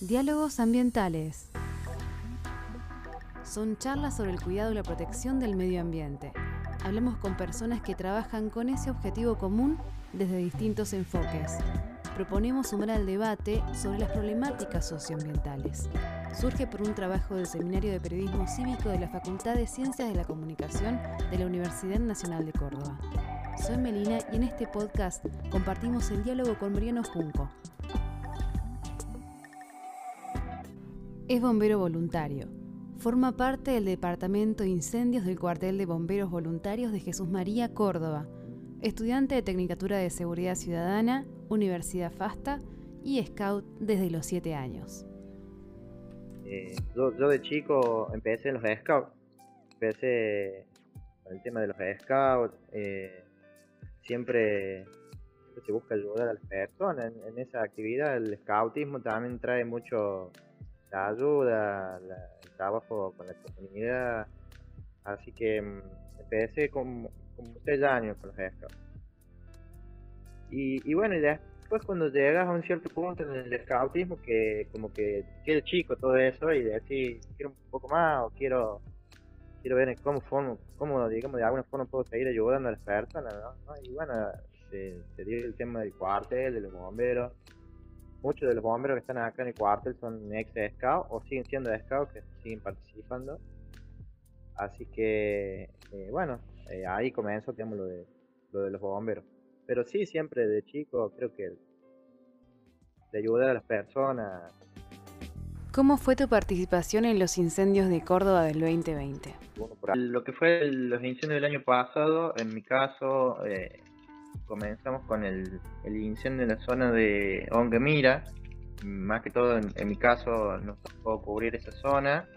Diálogos ambientales. Son charlas sobre el cuidado y la protección del medio ambiente. Hablamos con personas que trabajan con ese objetivo común desde distintos enfoques. Proponemos sumar al debate sobre las problemáticas socioambientales. Surge por un trabajo del Seminario de Periodismo Cívico de la Facultad de Ciencias de la Comunicación de la Universidad Nacional de Córdoba. Soy Melina y en este podcast compartimos el diálogo con Mariano Junco. Es bombero voluntario. Forma parte del Departamento de Incendios del Cuartel de Bomberos Voluntarios de Jesús María, Córdoba. Estudiante de Tecnicatura de Seguridad Ciudadana, Universidad FASTA y Scout desde los 7 años. Eh, yo, de chico empecé en los Scouts. Empecé con el tema de los Scouts. Eh, siempre, se busca ayudar a las personas en, esa actividad. El scoutismo también trae mucho la ayuda, el trabajo con la comunidad. Así que mm, empecé con, como seis años con los scouts. Y, y bueno, y después cuando llegas a un cierto punto en el scoutismo que como que quieres chico todo eso y decir quiero un poco más o quiero quiero ver cómo, formo, cómo, digamos, de alguna forma puedo seguir ayudando a las personas, ¿no? Y bueno, se, dio el tema del cuartel, de los bomberos. Muchos de los bomberos que están acá en el cuartel son ex scout o siguen siendo scout que siguen participando. Así que, eh, bueno, eh, ahí comenzó, digamos, lo de, lo de los bomberos. Pero sí, siempre de chico, creo que de ayudar a las personas, ¿Cómo fue tu participación en los incendios de Córdoba del 2020? Lo que fue los incendios del año pasado, en mi caso, eh, comenzamos con el, incendio en la zona de Ongemira. Más que todo, en, mi caso, nos tocó cubrir esa zona.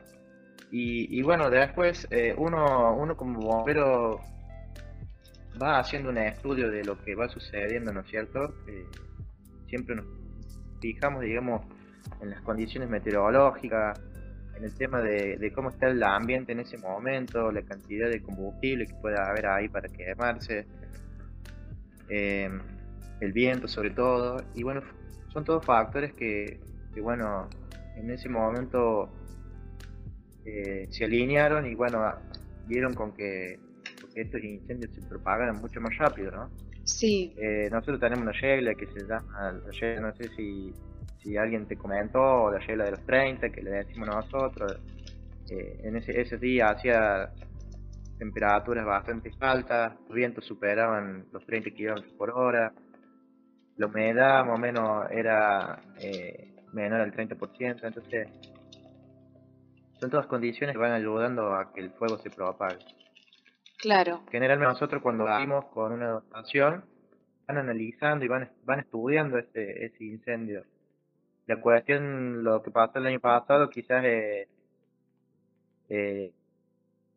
Y, bueno, después eh, uno, uno como bombero va haciendo un estudio de lo que va sucediendo, ¿no es cierto? Eh, siempre nos fijamos, digamos, en las condiciones meteorológicas, en el tema de, cómo está el ambiente en ese momento, la cantidad de combustible que pueda haber ahí para quemarse, em, el viento sobre todo, y bueno, son todos factores que, bueno, en ese momento eh, se alinearon y bueno, vieron con que, estos incendios se propagan mucho más rápido, ¿no? Sí. Eh, nosotros tenemos una regla que se llama, no sé si si alguien te comentó, la regla de los 30, que le decimos nosotros, eh, en ese, ese día hacía temperaturas bastante altas, los vientos superaban los 30 kilómetros por hora, la humedad más o menos era eh, menor al 30%, entonces son todas condiciones que van ayudando a que el fuego se propague. Claro. Generalmente nosotros cuando vamos con una dotación van analizando y van, van estudiando ese, ese incendio la cuestión, lo que pasó el año pasado, quizás eh, eh,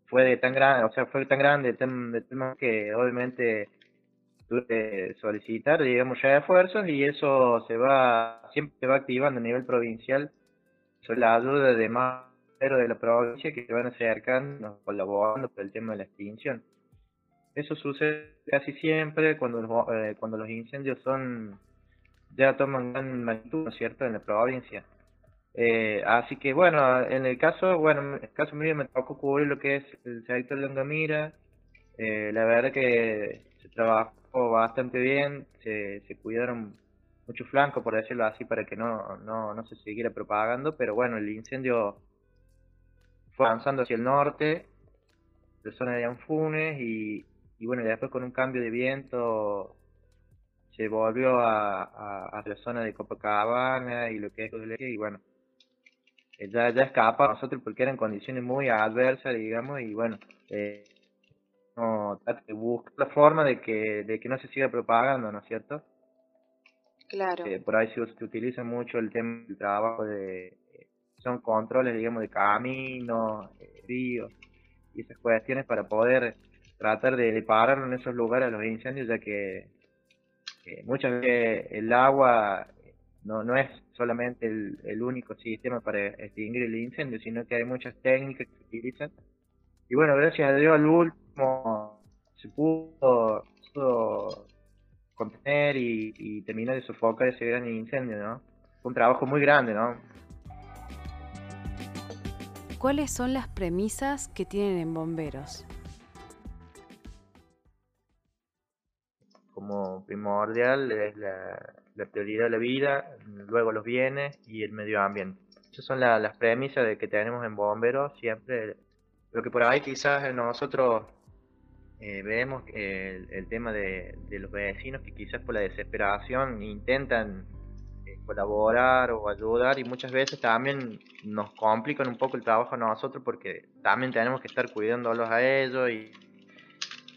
fue de tan grande, o sea, fue tan grande el tema, que obviamente tuve que solicitar, digamos, ya esfuerzos y eso se va, siempre se va activando a nivel provincial sobre la ayuda de más de la provincia que se van acercando, colaborando por el tema de la extinción. Eso sucede casi siempre cuando, eh, cuando los incendios son ya toman gran magnitud, ¿no es cierto?, en la provincia. Eh, así que bueno, en el caso, bueno, en el caso mío me tocó cubrir lo que es el sector Longamira. Eh, la verdad que se trabajó bastante bien, se, se cuidaron mucho flanco, por decirlo así, para que no, no, no se siguiera propagando, pero bueno, el incendio fue avanzando hacia el norte, la zona de Anfunes, y, y bueno, después con un cambio de viento se volvió a, a, la zona de Copacabana y lo que es y bueno, ya, ya escapa a nosotros porque eran condiciones muy adversas, digamos, y bueno, eh, no, busca la forma de que, de que no se siga propagando, ¿no es cierto? Claro. Eh, por ahí se, utiliza mucho el tema del trabajo de, son controles, digamos, de caminos, ríos, y esas cuestiones para poder tratar de, de parar en esos lugares los incendios, ya que muchas veces el agua no, no es solamente el, único sistema para extinguir el incendio, sino que hay muchas técnicas que se utilizan. Y bueno, gracias a Dios al último se pudo, contener y, terminar de sofocar ese gran incendio, ¿no? Fue un trabajo muy grande, ¿no? ¿cuáles son las premisas que tienen en bomberos? Como primordial es la, prioridad de la vida, luego los bienes y el medio ambiente. Esas son las premisas de que tenemos en bomberos siempre. Lo que por ahí quizás nosotros eh, vemos el, el tema de, los vecinos que quizás por la desesperación intentan eh, colaborar o ayudar y muchas veces también nos complican un poco el trabajo a nosotros porque también tenemos que estar cuidándolos a ellos y,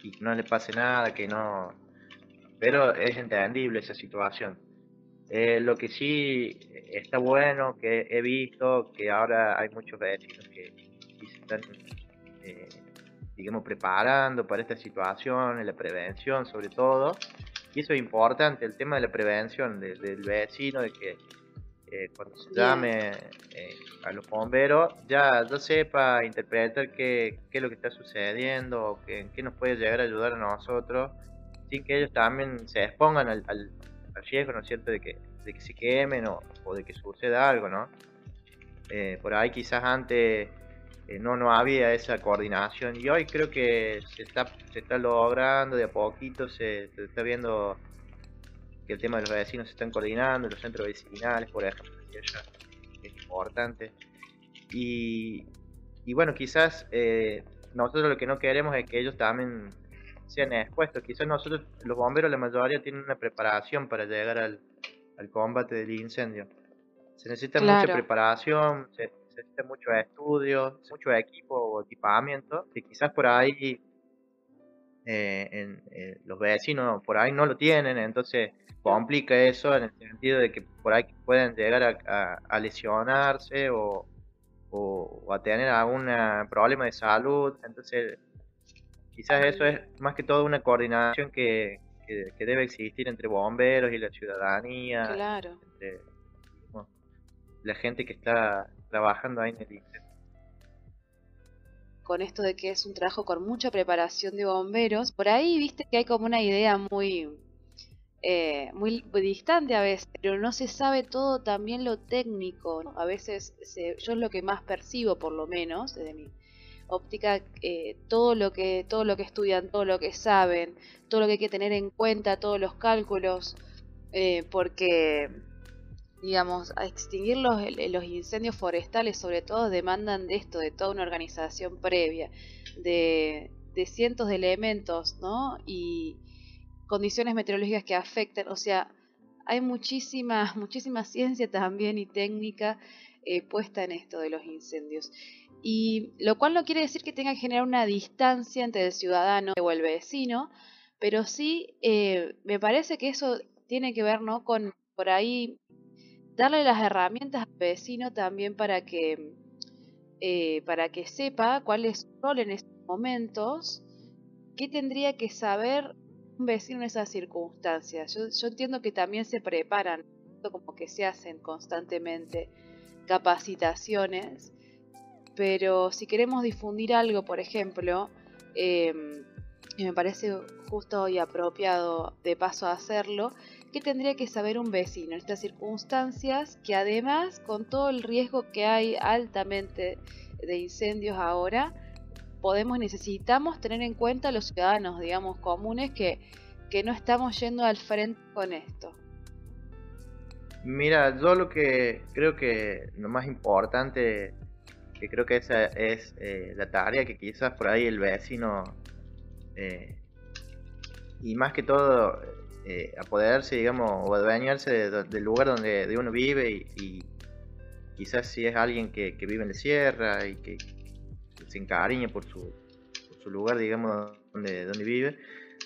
y no les pase nada, que no... Pero es entendible esa situación. Eh, lo que sí está bueno, que he visto que ahora hay muchos vecinos que, se están eh, digamos, preparando para esta situación, en la prevención sobre todo. Y eso es importante, el tema de la prevención del vecino, de que eh, cuando se llame eh, a los bomberos ya, ya sepa interpretar qué, qué, es lo que está sucediendo, qué, qué nos puede llegar a ayudar a nosotros, sin que ellos también se expongan al, al, riesgo, ¿no es cierto?, de que, de que se quemen o, o de que suceda algo, ¿no? Eh, por ahí quizás antes eh, no, no había esa coordinación y hoy creo que se está, se está logrando de a poquito, se, está viendo que el tema de los vecinos se están coordinando, los centros vecinales, por ejemplo, es importante. Y, y bueno, quizás eh, nosotros lo que no queremos es que ellos también sean expuestos. Quizás nosotros, los bomberos, la mayoría tienen una preparación para llegar al, al combate del incendio. Se necesita mucha preparación, se, necesita mucho estudio, mucho equipo o equipamiento, que quizás por ahí eh, en, eh, los vecinos por ahí no lo tienen, entonces complica eso en el sentido de que por ahí pueden llegar a, lesionarse o, o, a tener algún problema de salud, entonces quizás eso es más que todo una coordinación que, que, debe existir entre bomberos y la ciudadanía, claro. entre la gente que está trabajando ahí en el Con esto de que es un trabajo con mucha preparación de bomberos, por ahí viste que hay como una idea muy, eh, muy distante a veces, pero no se sabe todo también lo técnico. A veces yo es lo que más percibo, por lo menos, desde mi óptica, eh, todo lo que todo lo que estudian, todo lo que saben, todo lo que hay que tener en cuenta, todos los cálculos, eh, porque digamos, a extinguir los, los, incendios forestales sobre todo demandan de esto, de toda una organización previa, de, de, cientos de elementos, ¿no? Y condiciones meteorológicas que afectan, o sea, hay muchísima, muchísima ciencia también y técnica eh, puesta en esto de los incendios. Y lo cual no quiere decir que tenga que generar una distancia entre el ciudadano o el vecino, pero sí eh, me parece que eso tiene que ver, ¿no? Con por ahí darle las herramientas al vecino también para que, eh, para que sepa cuál es su rol en estos momentos, qué tendría que saber un vecino en esas circunstancias. Yo, yo entiendo que también se preparan, como que se hacen constantemente capacitaciones, pero si queremos difundir algo, por ejemplo, em, y me parece justo y apropiado de paso a hacerlo, ¿Qué tendría que saber un vecino en estas circunstancias que además con todo el riesgo que hay altamente de incendios ahora, podemos necesitamos tener en cuenta los ciudadanos, digamos, comunes que, que no estamos yendo al frente con esto? Mira, yo lo que creo que lo más importante, que creo que esa es eh, la tarea que quizás por ahí el vecino, eh, y más que todo eh, apoderarse, digamos, o adueñarse del lugar donde uno vive y, quizás si es alguien que, vive en la sierra y que, se encariña por su, su lugar, digamos, donde, donde vive,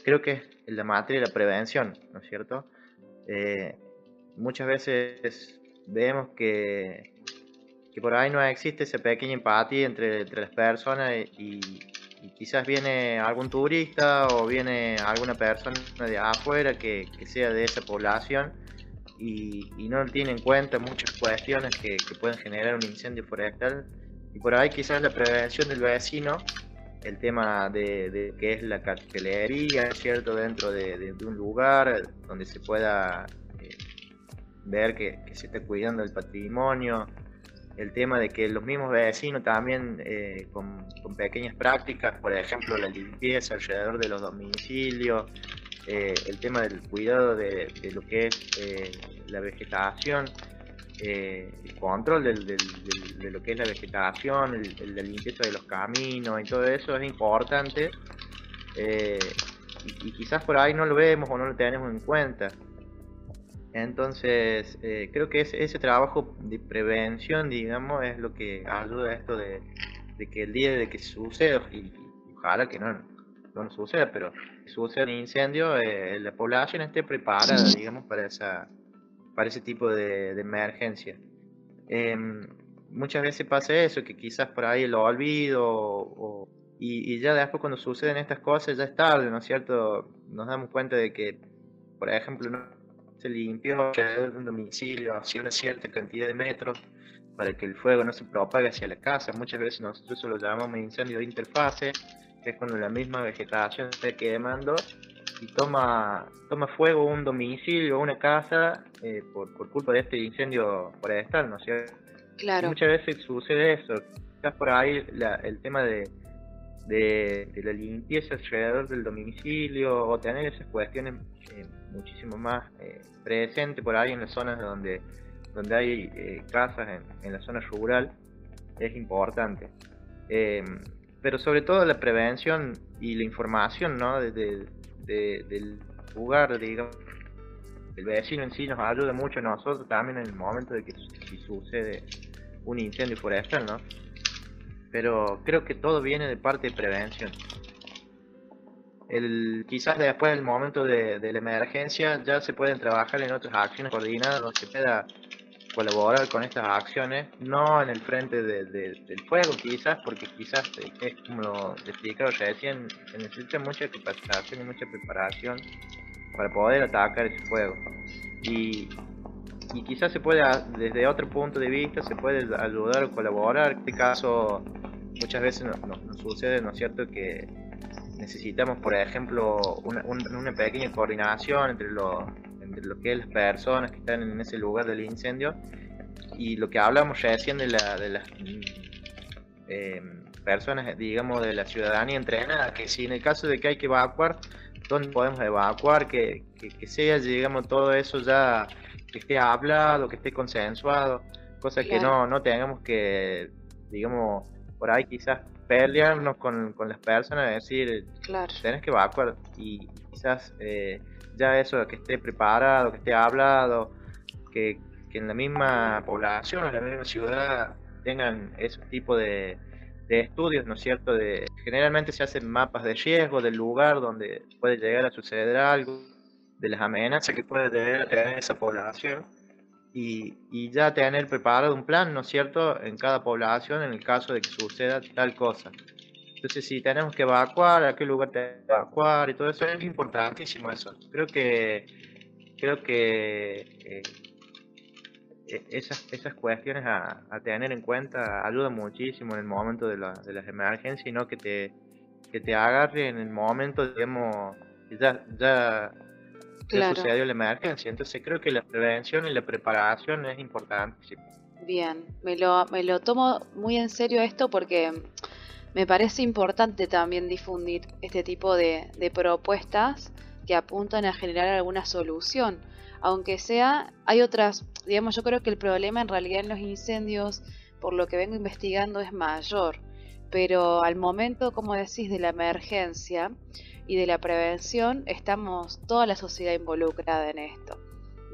creo que es la materia de la prevención, ¿no es cierto? Eh, muchas veces vemos que, que por ahí no existe esa pequeña empatía entre, entre las personas y, quizás viene algún turista o viene alguna persona de afuera que, sea de esa población y, no tiene en cuenta muchas cuestiones que, pueden generar un incendio forestal y por ahí quizás la prevención del vecino el tema de, de que es la cartelería, ¿cierto? Dentro de, un lugar donde se pueda eh, ver que, se está cuidando el patrimonio, el tema de que los mismos vecinos también eh, con, pequeñas prácticas, por ejemplo la limpieza alrededor de los domicilios, eh, el tema del cuidado de, lo que es eh, la vegetación, el control de lo que es la vegetación, el, la limpieza de los caminos y todo eso es importante y, y quizás por ahí no lo vemos o no lo tenemos en cuenta. Entonces, eh, creo que ese, ese, trabajo de prevención, digamos, es lo que ayuda a esto de, que el día de que suceda, y, ojalá que no, no suceda, pero si suceda un incendio, eh, la población esté preparada, digamos, para, esa, para ese tipo de, emergencia. Em, muchas veces pasa eso, que quizás por ahí lo olvido, y, y ya después cuando suceden estas cosas ya es tarde, ¿no es cierto? Nos damos cuenta de que, por ejemplo, no se limpió alrededor de un domicilio hacia una cierta cantidad de metros para que el fuego no se propague hacia la casa. Muchas veces nosotros eso lo llamamos incendio de interfase, que es cuando la misma vegetación está quemando y toma, toma fuego un domicilio una casa eh, por, por, culpa de este incendio forestal, ¿no es cierto? Claro. muchas veces sucede eso. Quizás por ahí el tema de, de, la limpieza alrededor del domicilio o tener esas cuestiones eh, muchísimo más eh, presentes por ahí en las zonas donde, donde hay eh, casas en, la zona rural es importante. Em, pero sobre todo la prevención y la información ¿no? del lugar, digamos, el vecino en sí nos ayuda mucho a nosotros también en el momento de que si sucede un incendio forestal, ¿no? pero creo que todo viene de parte de prevención. El, quizás después del momento de, la emergencia ya se pueden trabajar en otras acciones coordinadas donde se pueda colaborar con estas acciones, no en el frente del fuego quizás, porque quizás es como lo explicado recién, se necesita mucha capacitación y mucha preparación para poder atacar ese fuego. Y, y quizás se puede, desde otro punto de vista, se puede ayudar o colaborar. En este caso, muchas veces nos, sucede, ¿no es cierto?, que necesitamos, por ejemplo, una, una pequeña coordinación entre lo, entre lo que es las personas que están en ese lugar del incendio y lo que hablamos recién de, la, de las em, personas, digamos, de la ciudadanía entrenada, que si en el caso de que hay que evacuar, ¿dónde podemos evacuar? Que, que, que sea, digamos, todo eso ya que esté hablado, que esté consensuado, cosa que no, no tengamos que, digamos, por ahí quizás pelearnos con, con las personas, decir, claro. tenés que evacuar y quizás eh, ya eso, que esté preparado, que esté hablado, que, que en la misma población, en la misma ciudad tengan ese tipo de, de estudios, ¿no es cierto? De, generalmente se hacen mapas de riesgo del lugar donde puede llegar a suceder algo de las amenazas que puede tener esa población y, y, ya tener preparado un plan, ¿no es cierto?, en cada población en el caso de que suceda tal cosa. Entonces, si tenemos que evacuar, a qué lugar tenemos que evacuar y todo eso, es importantísimo eso. Creo que, creo que eh, e, esas, esas cuestiones a, a, tener en cuenta ayudan muchísimo en el momento de, la, de las emergencias y no que te, que te agarre en el momento, digamos, ya, ya claro. sucedió la emergencia. Entonces creo que la prevención y la preparación es importante. Bien, me lo, me lo tomo muy en serio esto porque me parece importante también difundir este tipo de, de propuestas que apuntan a generar alguna solución. Aunque sea, hay otras, digamos, yo creo que el problema en realidad en los incendios, por lo que vengo investigando, es mayor. Pero al momento, como decís, de la emergencia, y de la prevención, estamos toda la sociedad involucrada en esto.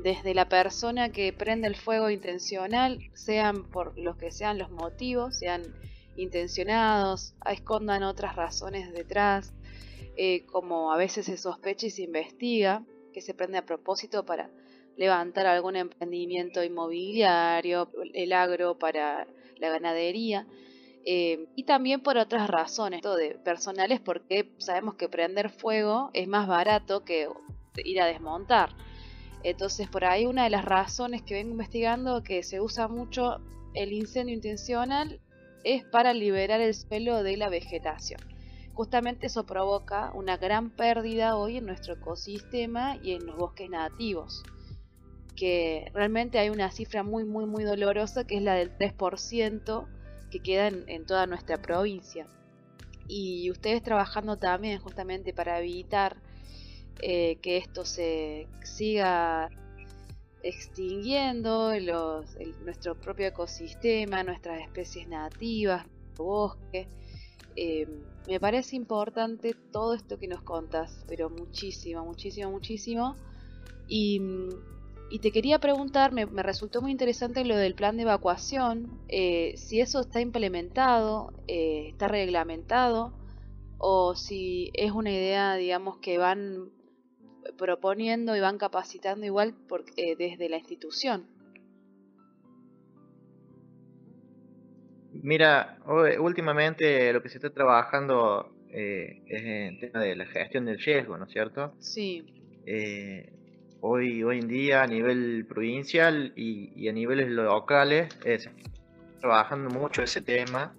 Desde la persona que prende el fuego intencional, sean por los que sean los motivos, sean intencionados, escondan otras razones detrás, eh, como a veces se sospecha y se investiga, que se prende a propósito para levantar algún emprendimiento inmobiliario, el agro para la ganadería. Eh, y también por otras razones de personales porque sabemos que prender fuego es más barato que ir a desmontar. Entonces por ahí una de las razones que vengo investigando que se usa mucho el incendio intencional es para liberar el suelo de la vegetación. Justamente eso provoca una gran pérdida hoy en nuestro ecosistema y en los bosques nativos. que realmente hay una cifra muy, muy, muy dolorosa que es la del 3% que queda en, toda nuestra provincia. Y ustedes trabajando también justamente para evitar eh, que esto se siga extinguiendo nuestro propio ecosistema, nuestras especies nativas, nuestro bosque. Eh, me parece importante todo esto que nos contas, pero muchísimo, muchísimo, muchísimo. Y, te quería preguntar, me, resultó muy interesante lo del plan de evacuación, eh, si eso está implementado, eh, está reglamentado, o si es una idea, digamos, que van proponiendo y van capacitando igual desde la institución. Mira, últimamente lo que se está trabajando eh, es el tema de la gestión del riesgo, ¿no es cierto? Sí. Eh, hoy, hoy en día a nivel provincial y, a niveles locales eh, se está trabajando mucho ese tema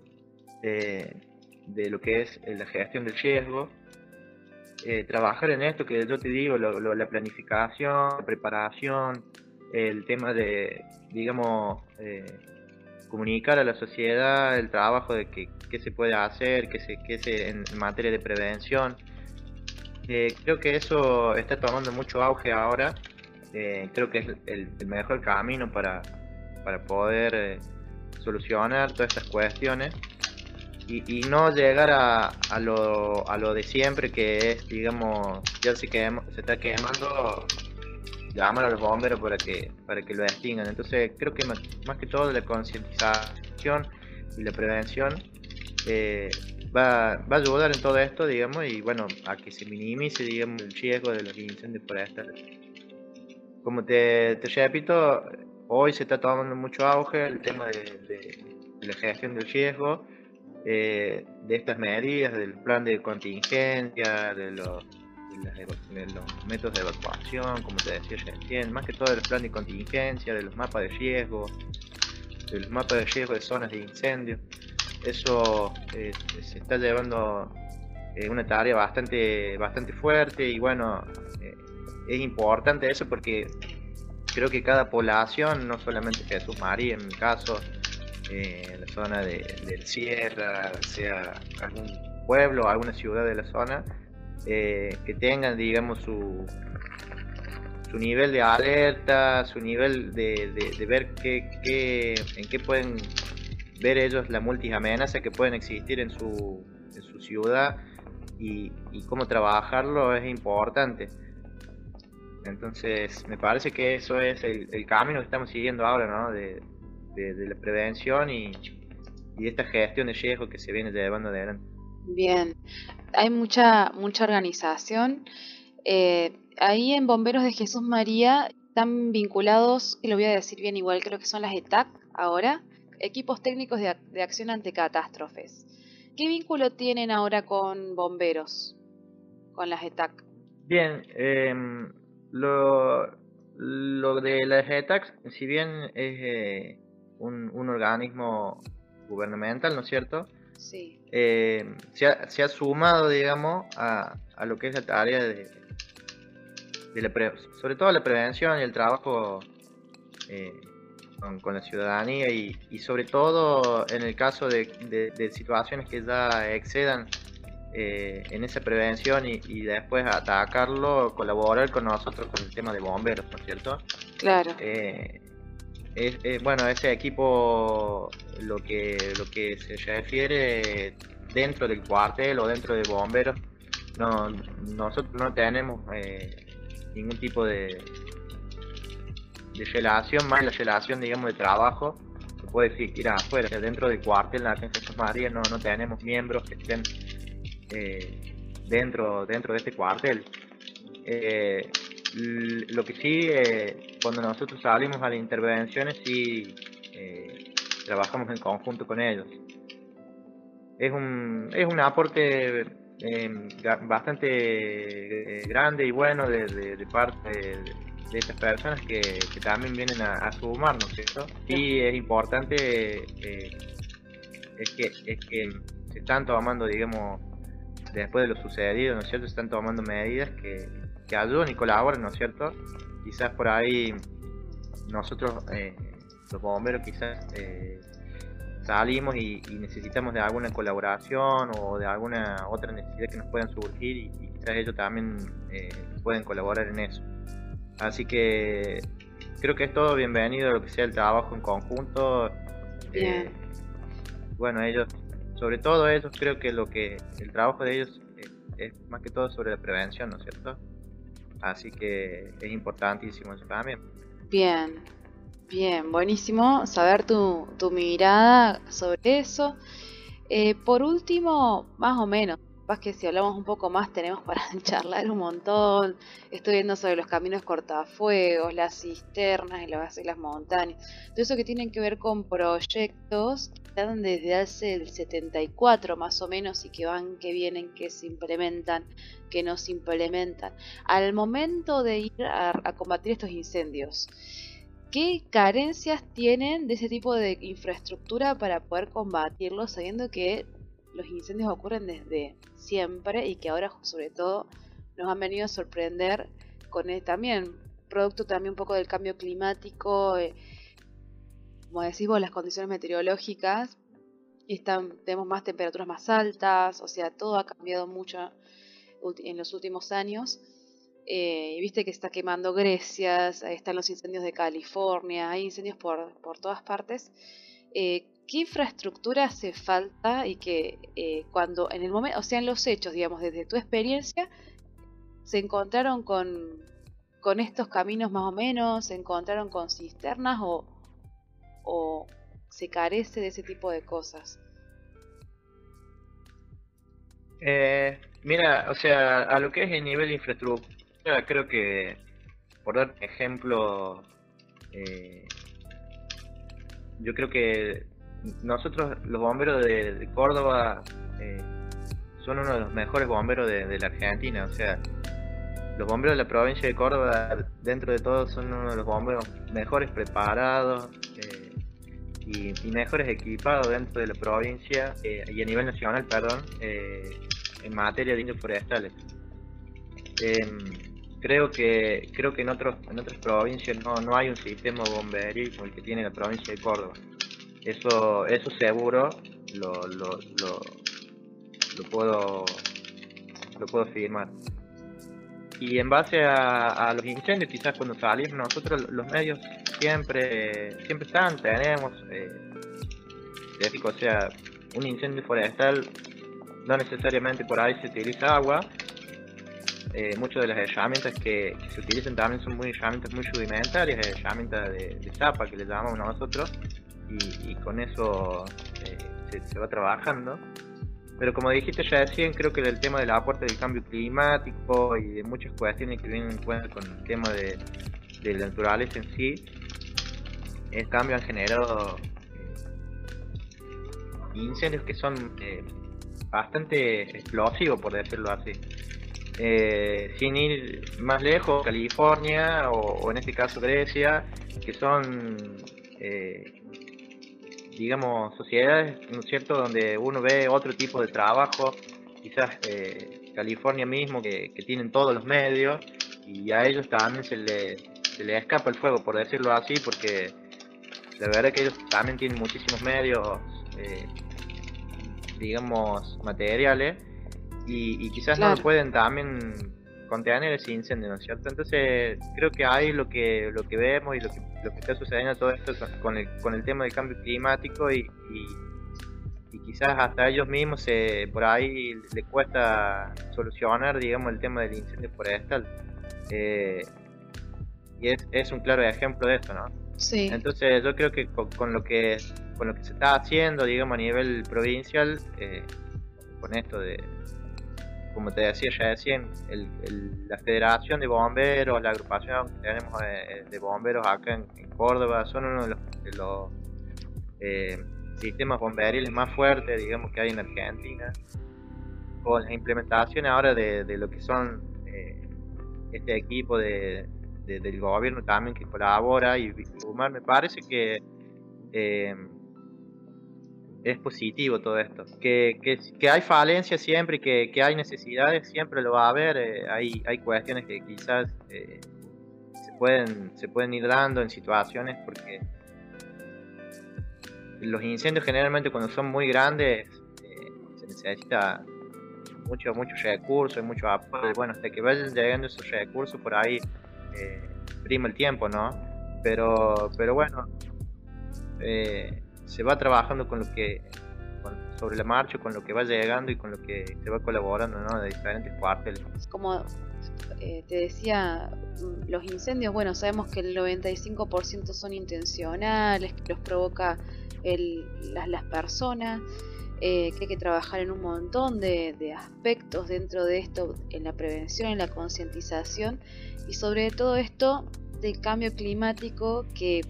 de lo que es la gestión del riesgo. trabajar en esto que yo te digo, la planificación, la preparación, el tema de, digamos, comunicar a la sociedad el trabajo de que, qué se puede hacer, qué se, qué se, en materia de prevención. Creo que eso está tomando mucho auge ahora. Eh, creo que es el, mejor camino para, para poder eh, solucionar todas estas cuestiones y, no llegar a, a, lo, a lo de siempre que es, digamos, ya se, se está quemando llamar a los bomberos para que, para que lo extingan. Entonces creo que más, que todo la concientización y la prevención eh, va, va, a ayudar en todo esto, digamos, y bueno, a que se minimice, digamos, el riesgo de los incendios forestales. Como te, te repito, hoy se está tomando mucho auge el tema de, la gestión del riesgo, eh, de estas medidas, del plan de contingencia, de los de los métodos de evacuación, como te decía recién, más que todo del plan de contingencia, de los mapas de riesgo, de los mapas de riesgo de zonas de incendio. Eso eh, se está llevando eh, una tarea bastante, bastante fuerte y bueno, eh, es importante eso porque creo que cada población, no solamente Jesús María en mi caso, la zona de, del Sierra, sea algún pueblo, alguna ciudad de la zona, que tengan, digamos, su, su nivel de alerta, su nivel de, de, ver qué, qué, en qué pueden ver ellos la multi-amenaza que pueden existir en su, en su ciudad y, cómo trabajarlo es importante. Entonces, me parece que eso es el, el camino que estamos siguiendo ahora, ¿no? De, de, la prevención y, y esta gestión de riesgo que se viene llevando adelante. Bien, hay mucha, mucha organización. Eh, ahí en Bomberos de Jesús María están vinculados, y lo voy a decir bien igual, creo que son las ETAC ahora, equipos técnicos de, acción ante catástrofes. ¿Qué vínculo tienen ahora con bomberos, con las ETAC? Bien, em, lo, lo de las ETAC, si bien es eh, un, un organismo gubernamental, ¿no es cierto? Sí. Eh, se, ha, se, ha, sumado, digamos, a, a, lo que es la tarea de, de la sobre todo la prevención y el trabajo eh, con, la ciudadanía y, y, sobre todo en el caso de, de, situaciones que ya excedan eh, en esa prevención y, y, después atacarlo, colaborar con nosotros con el tema de bomberos, ¿no es cierto? Claro bueno, ese equipo lo que, lo que se refiere dentro del cuartel o dentro de bomberos, no, nosotros no tenemos eh, ningún tipo de, de relación, más la relación, digamos, de trabajo que puede existir afuera. Dentro del cuartel, la Jesús María, no, no tenemos miembros que estén eh, dentro, dentro de este cuartel. Eh, lo que sí, eh, cuando nosotros salimos a las intervenciones, sí trabajamos en conjunto con ellos. Es un, es un aporte bastante grande y bueno de, parte de, estas personas que, también vienen a, a sumarnos, ¿cierto? Y es importante es, que, es que se están tomando, digamos, después de lo sucedido, ¿no es cierto? Se están tomando medidas que, que ayudan y colaboran, ¿no es cierto? Quizás por ahí nosotros, eh, los bomberos, quizás eh, salimos y, necesitamos de alguna colaboración o de alguna otra necesidad que nos puedan surgir y, quizás ellos también eh, pueden colaborar en eso. Así que creo que es todo bienvenido lo que sea el trabajo en conjunto. Eh, bueno, ellos, sobre todo ellos, creo que lo que el trabajo de ellos es, más que todo sobre la prevención, ¿no es cierto? Así que es importantísimo eso también. Bien, Bien, buenísimo saber tu, mirada sobre eso. Eh, por último, más o menos, más que si hablamos un poco más tenemos para charlar un montón. Estoy viendo sobre los caminos cortafuegos, las cisternas y las, las montañas. Todo eso que tienen que ver con proyectos que están desde hace el 74 más o menos y que van, que vienen, que se implementan, que no se implementan. Al momento de ir a combatir estos incendios. ¿Qué carencias tienen de ese tipo de infraestructura para poder combatirlo, sabiendo que los incendios ocurren desde siempre y que ahora sobre todo nos han venido a sorprender con también producto también un poco del cambio climático, eh, como decimos, las condiciones meteorológicas, están, tenemos más temperaturas más altas, o sea, todo ha cambiado mucho en los últimos años eh, viste que está quemando Grecia, están los incendios de California, hay incendios por, por todas partes. Eh, ¿Qué infraestructura hace falta y que eh, cuando en el momento, o sea, en los hechos, digamos, desde tu experiencia, se encontraron con, con estos caminos más o menos, se encontraron con cisternas o, se carece de ese tipo de cosas? mira, o sea, a lo que es el nivel de infraestructura, creo que, por dar ejemplo, eh, yo creo que nosotros, los bomberos de, Córdoba, eh, son uno de los mejores bomberos de, la Argentina. O sea, los bomberos de la provincia de Córdoba, dentro de todo, son uno de los bomberos mejores preparados eh, y, mejores equipados dentro de la provincia y a nivel nacional, perdón, en materia de indios forestales. Em, creo que creo que en otros en otras provincias no, no hay un sistema bomberil como el que tiene la provincia de Córdoba eso eso seguro lo, lo, lo, puedo lo puedo afirmar. Y en base a, los incendios quizás cuando salimos nosotros los medios siempre siempre están tenemos eh, o sea un incendio forestal no necesariamente por ahí se utiliza agua. Eh, muchas de las herramientas que, se utilizan también son muy herramientas muy rudimentarias, herramientas de, zapa que le llamamos nosotros, y, con eso eh, se, va trabajando. Pero como dijiste ya recién, creo que el tema del aporte del cambio climático y de muchas cuestiones que vienen en cuenta con el tema de, la naturaleza en sí, el cambio han generado eh, incendios que son bastante explosivos, por decirlo así. Eh, sin ir más lejos, California o, en este caso Grecia, que son, eh, digamos, sociedades, ¿no es cierto?, donde uno ve otro tipo de trabajo, quizás eh, California mismo, que, tienen todos los medios y a ellos también se le, se le escapa el fuego, por decirlo así, porque la verdad es que ellos también tienen muchísimos medios, digamos, materiales y, quizás no lo pueden también contener ese incendio, ¿no es cierto? Entonces creo que ahí lo que lo que vemos y lo que, lo que está sucediendo todo esto con el, con el tema del cambio climático y, y, quizás hasta ellos mismos se, por ahí les cuesta solucionar, digamos, el tema del incendio forestal. Eh, y es, es un claro ejemplo de eso, ¿no? Sí. Entonces yo creo que con, lo que con lo que se está haciendo, digamos, a nivel provincial, eh, con esto de, como te decía ya decían, la Federación de Bomberos, la agrupación que tenemos de, bomberos acá en, Córdoba, son uno de los, eh, sistemas bomberiles más fuertes, digamos, que hay en Argentina. Con la implementación ahora de, lo que son eh, este equipo de, del gobierno también que colabora y me parece que eh, es positivo todo esto. Que, que, hay falencias siempre, que, que hay necesidades, siempre lo va a haber. Eh, hay, hay cuestiones que quizás eh, pueden, se pueden ir dando en situaciones porque los incendios generalmente cuando son muy grandes eh, se necesita mucho, mucho recursos, mucho apoyo. Bueno, hasta que vayan llegando esos recursos por ahí, eh, prima el tiempo, ¿no? Pero, pero bueno, eh, se va trabajando con lo que sobre la marcha, con lo que va llegando y con lo que se va colaborando, ¿no? De diferentes cuarteles. Como eh, te decía, los incendios, bueno, sabemos que el 95% son intencionales, que los provoca las, personas, eh, que hay que trabajar en un montón de, aspectos dentro de esto, en la prevención, en la concientización y sobre todo esto del cambio climático que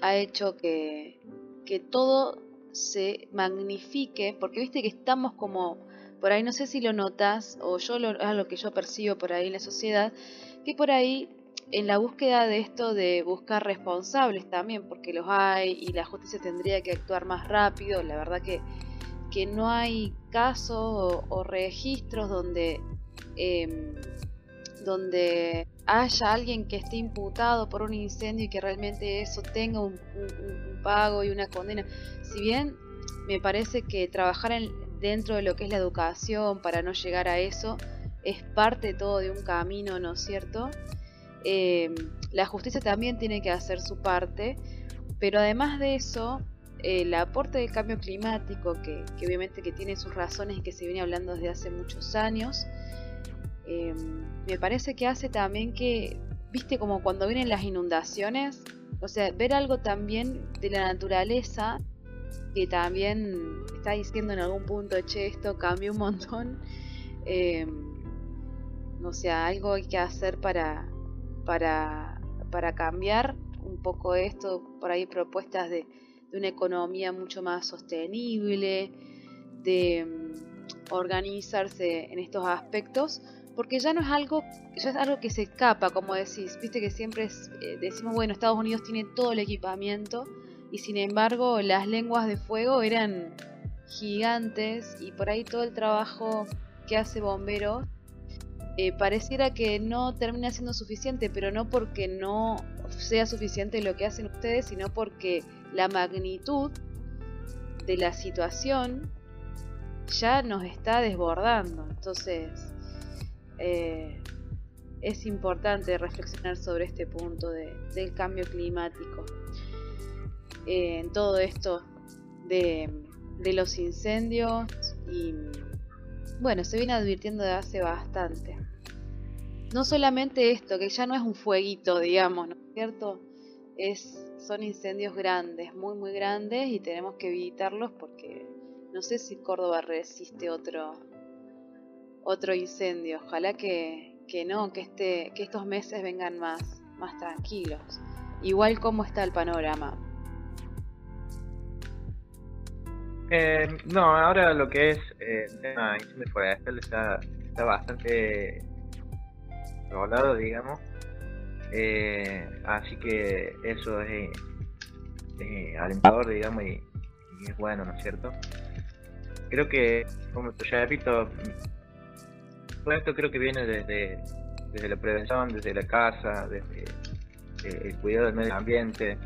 ha hecho que, que todo se magnifique, porque viste que estamos como, por ahí no sé si lo notas, o yo lo, es lo que yo percibo por ahí en la sociedad, que por ahí en la búsqueda de esto de buscar responsables también, porque los hay y la justicia tendría que actuar más rápido, la verdad que, que no hay casos o, registros donde, em, donde haya alguien que esté imputado por un incendio y que realmente eso tenga un, pago y una condena. Si bien me parece que trabajar en, dentro de lo que es la educación para no llegar a eso es parte todo de un camino, ¿no es cierto? Eh, la justicia también tiene que hacer su parte, pero además de eso, el aporte del cambio climático, que, obviamente que tiene sus razones y que se viene hablando desde hace muchos años, eh, me parece que hace también que, viste como cuando vienen las inundaciones, o sea, ver algo también de la naturaleza que también está diciendo en algún punto, che, esto cambia un montón. Eh, o sea, algo hay que hacer para, para, para cambiar un poco esto, por ahí propuestas de, de una economía mucho más sostenible, de mm, organizarse en estos aspectos, porque ya no es algo, ya es algo que se escapa, como decís, viste que siempre eh, decimos, bueno, Estados Unidos tiene todo el equipamiento y sin embargo las lenguas de fuego eran gigantes y por ahí todo el trabajo que hace Bombero eh, pareciera que no termina siendo suficiente, pero no porque no sea suficiente lo que hacen ustedes, sino porque la magnitud de la situación ya nos está desbordando. Entonces, eh, es importante reflexionar sobre este punto del cambio climático. Eh, en todo esto de, de los incendios y bueno, se viene advirtiendo de hace bastante. No solamente esto, que ya no es un fueguito, digamos, ¿no es cierto? Es, son incendios grandes, muy muy grandes y tenemos que evitarlos porque no sé si Córdoba resiste otro otro incendio. Ojalá que, que no, que este, que estos meses vengan más, más tranquilos. Igual cómo está el panorama. Eh, no, ahora lo que es eh, el tema incendio forestal está, está bastante hablado, digamos. Eh, así que eso es, alentador, digamos, y, es bueno, ¿no es cierto? Creo que, como ya repito, esto creo que viene desde, desde la prevención, desde la casa, desde eh, el cuidado del medio ambiente.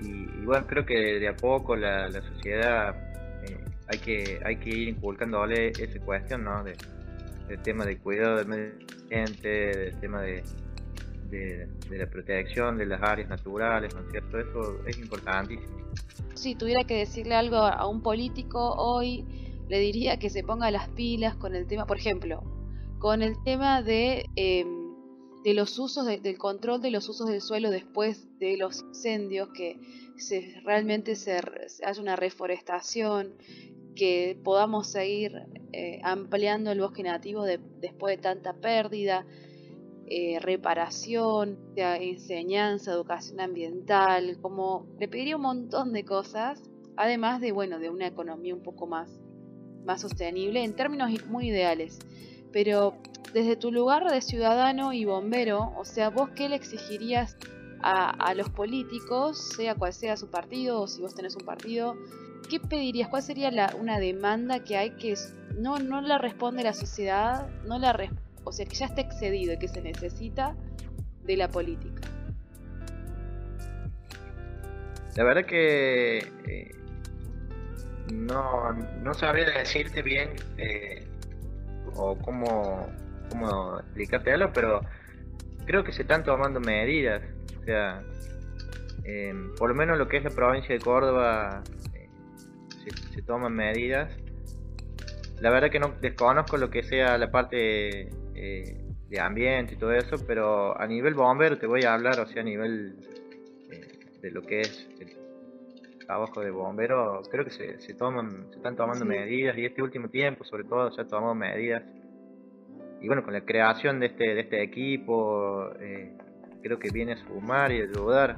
Y, bueno, creo que de a poco la, la sociedad eh, hay que hay que ir inculcándole esa cuestión, ¿no? De, del tema del cuidado del medio ambiente, del tema de, de, la protección de las áreas naturales, ¿no es cierto? Eso es importantísimo. Si tuviera que decirle algo a un político hoy, le diría que se ponga las pilas con el tema, por ejemplo, con el tema de, em, de los usos, del control de los usos del suelo después de los incendios, que se, realmente se, haya una reforestación, que podamos seguir eh, ampliando el bosque nativo después de tanta pérdida, eh, reparación, enseñanza, educación ambiental, como le pediría un montón de cosas, además de bueno, de una economía un poco más más sostenible en términos muy ideales. Pero desde tu lugar de ciudadano y bombero, o sea, vos qué le exigirías a, los políticos, sea cual sea su partido o si vos tenés un partido, ¿qué pedirías? ¿Cuál sería la, una demanda que hay que no, no la responde la sociedad, no la o sea, que ya está excedido y que se necesita de la política? La verdad que eh, no, no sabría decirte bien eh, o cómo, cómo explicártelo, pero creo que se están tomando medidas. O sea, em, por lo menos lo que es la provincia de Córdoba eh, se, toman medidas. La verdad que no desconozco lo que sea la parte eh, de ambiente y todo eso, pero a nivel bombero te voy a hablar, o sea, a nivel de lo que es trabajo de bombero, creo que se, se toman, se están tomando medidas y este último tiempo sobre todo se han tomado medidas. Y bueno, con la creación de este, de este equipo, eh, creo que viene a sumar y ayudar.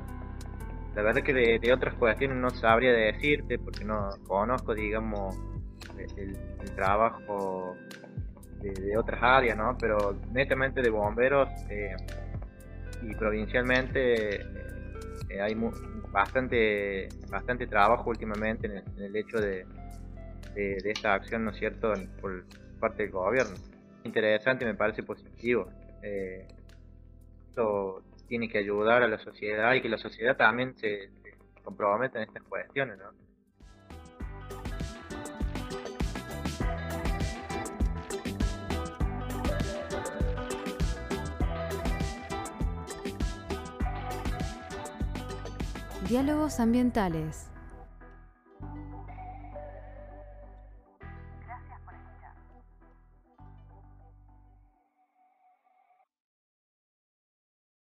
La verdad que de, otras cuestiones no sabría decirte porque no conozco, digamos, el, trabajo de, otras áreas, ¿no? Pero netamente de bomberos eh, y provincialmente eh, hay bastante bastante trabajo últimamente en el, hecho de, de, esta acción, ¿no es cierto?, por parte del gobierno. Interesante, me parece positivo. Eh, esto tiene que ayudar a la sociedad y que la sociedad también se, se comprometa en estas cuestiones, ¿no? Diálogos ambientales.